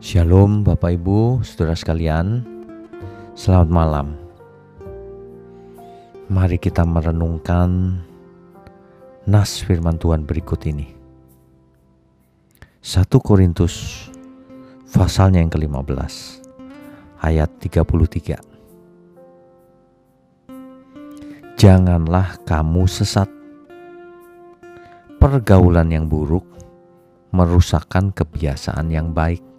Shalom Bapak Ibu, Saudara sekalian. Selamat malam. Mari kita merenungkan nas firman Tuhan berikut ini. 1 Korintus pasalnya yang ke-15 ayat 33. Janganlah kamu sesat. Pergaulan yang buruk merusakkan kebiasaan yang baik.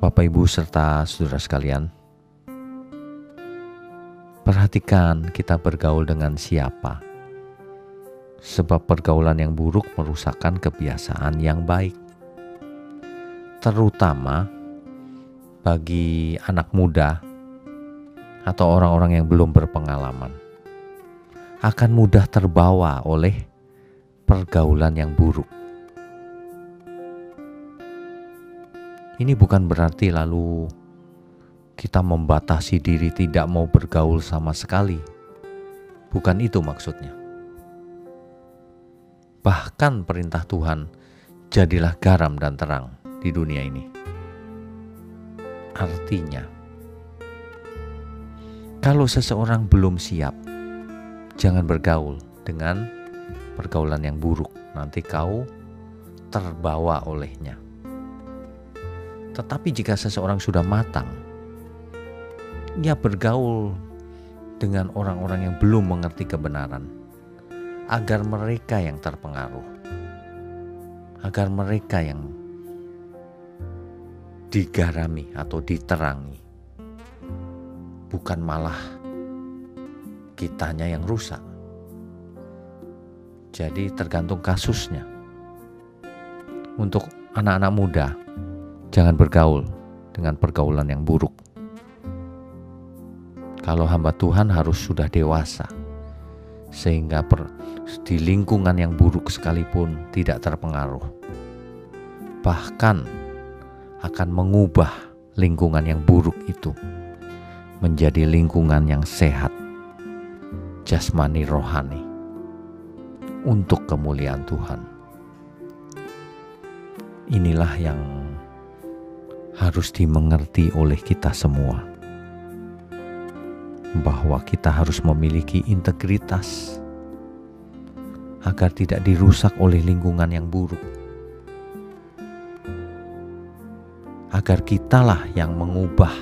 Bapak, Ibu, serta saudara sekalian, perhatikan kita bergaul dengan siapa, sebab pergaulan yang buruk merusakkan kebiasaan yang baik, terutama bagi anak muda atau orang-orang yang belum berpengalaman. Akan mudah terbawa oleh pergaulan yang buruk. Ini bukan berarti lalu kita membatasi diri tidak mau bergaul sama sekali. Bukan itu maksudnya. Bahkan perintah Tuhan, jadilah garam dan terang di dunia ini. Artinya, kalau seseorang belum siap, jangan bergaul dengan pergaulan yang buruk. Nanti kau terbawa olehnya. Tetapi jika seseorang sudah matang, ia bergaul dengan orang-orang yang belum mengerti kebenaran, agar mereka yang terpengaruh, agar mereka yang digarami atau diterangi bukan malah kitanya yang rusak. Jadi tergantung kasusnya. Untuk anak-anak muda, jangan bergaul dengan pergaulan yang buruk. Kalau hamba Tuhan harus sudah dewasa, sehingga per, di lingkungan yang buruk sekalipun tidak terpengaruh. Bahkan akan mengubah lingkungan yang buruk itu menjadi lingkungan yang sehat, jasmani rohani, untuk kemuliaan Tuhan. Inilah yang harus dimengerti oleh kita semua, bahwa kita harus memiliki integritas agar tidak dirusak oleh lingkungan yang buruk. Agar kitalah yang mengubah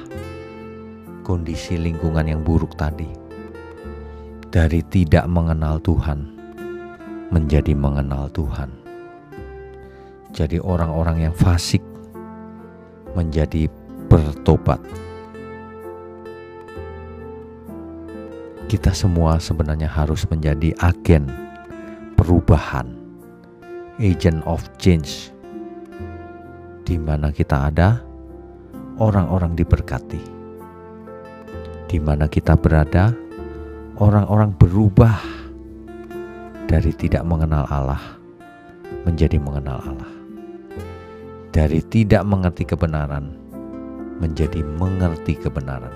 kondisi lingkungan yang buruk tadi. Dari tidak mengenal Tuhan menjadi mengenal Tuhan. Jadi orang-orang yang fasik menjadi bertobat. Kita semua sebenarnya harus menjadi agen perubahan, agent of change, di mana kita ada orang-orang diberkati di mana kita berada, orang-orang berubah dari tidak mengenal Allah menjadi mengenal Allah. Dari tidak mengerti kebenaran menjadi mengerti kebenaran.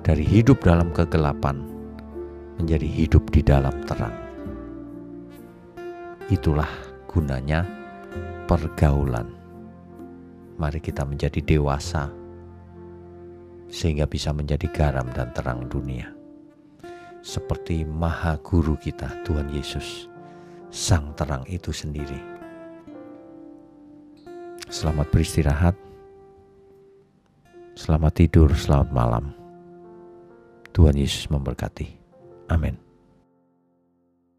Dari hidup dalam kegelapan menjadi hidup di dalam terang. Itulah gunanya pergaulan. Mari kita menjadi dewasa sehingga bisa menjadi garam dan terang dunia. Seperti Maha Guru kita, Tuhan Yesus, Sang Terang itu sendiri. Selamat beristirahat, selamat tidur, selamat malam. Tuhan Yesus memberkati. Amin.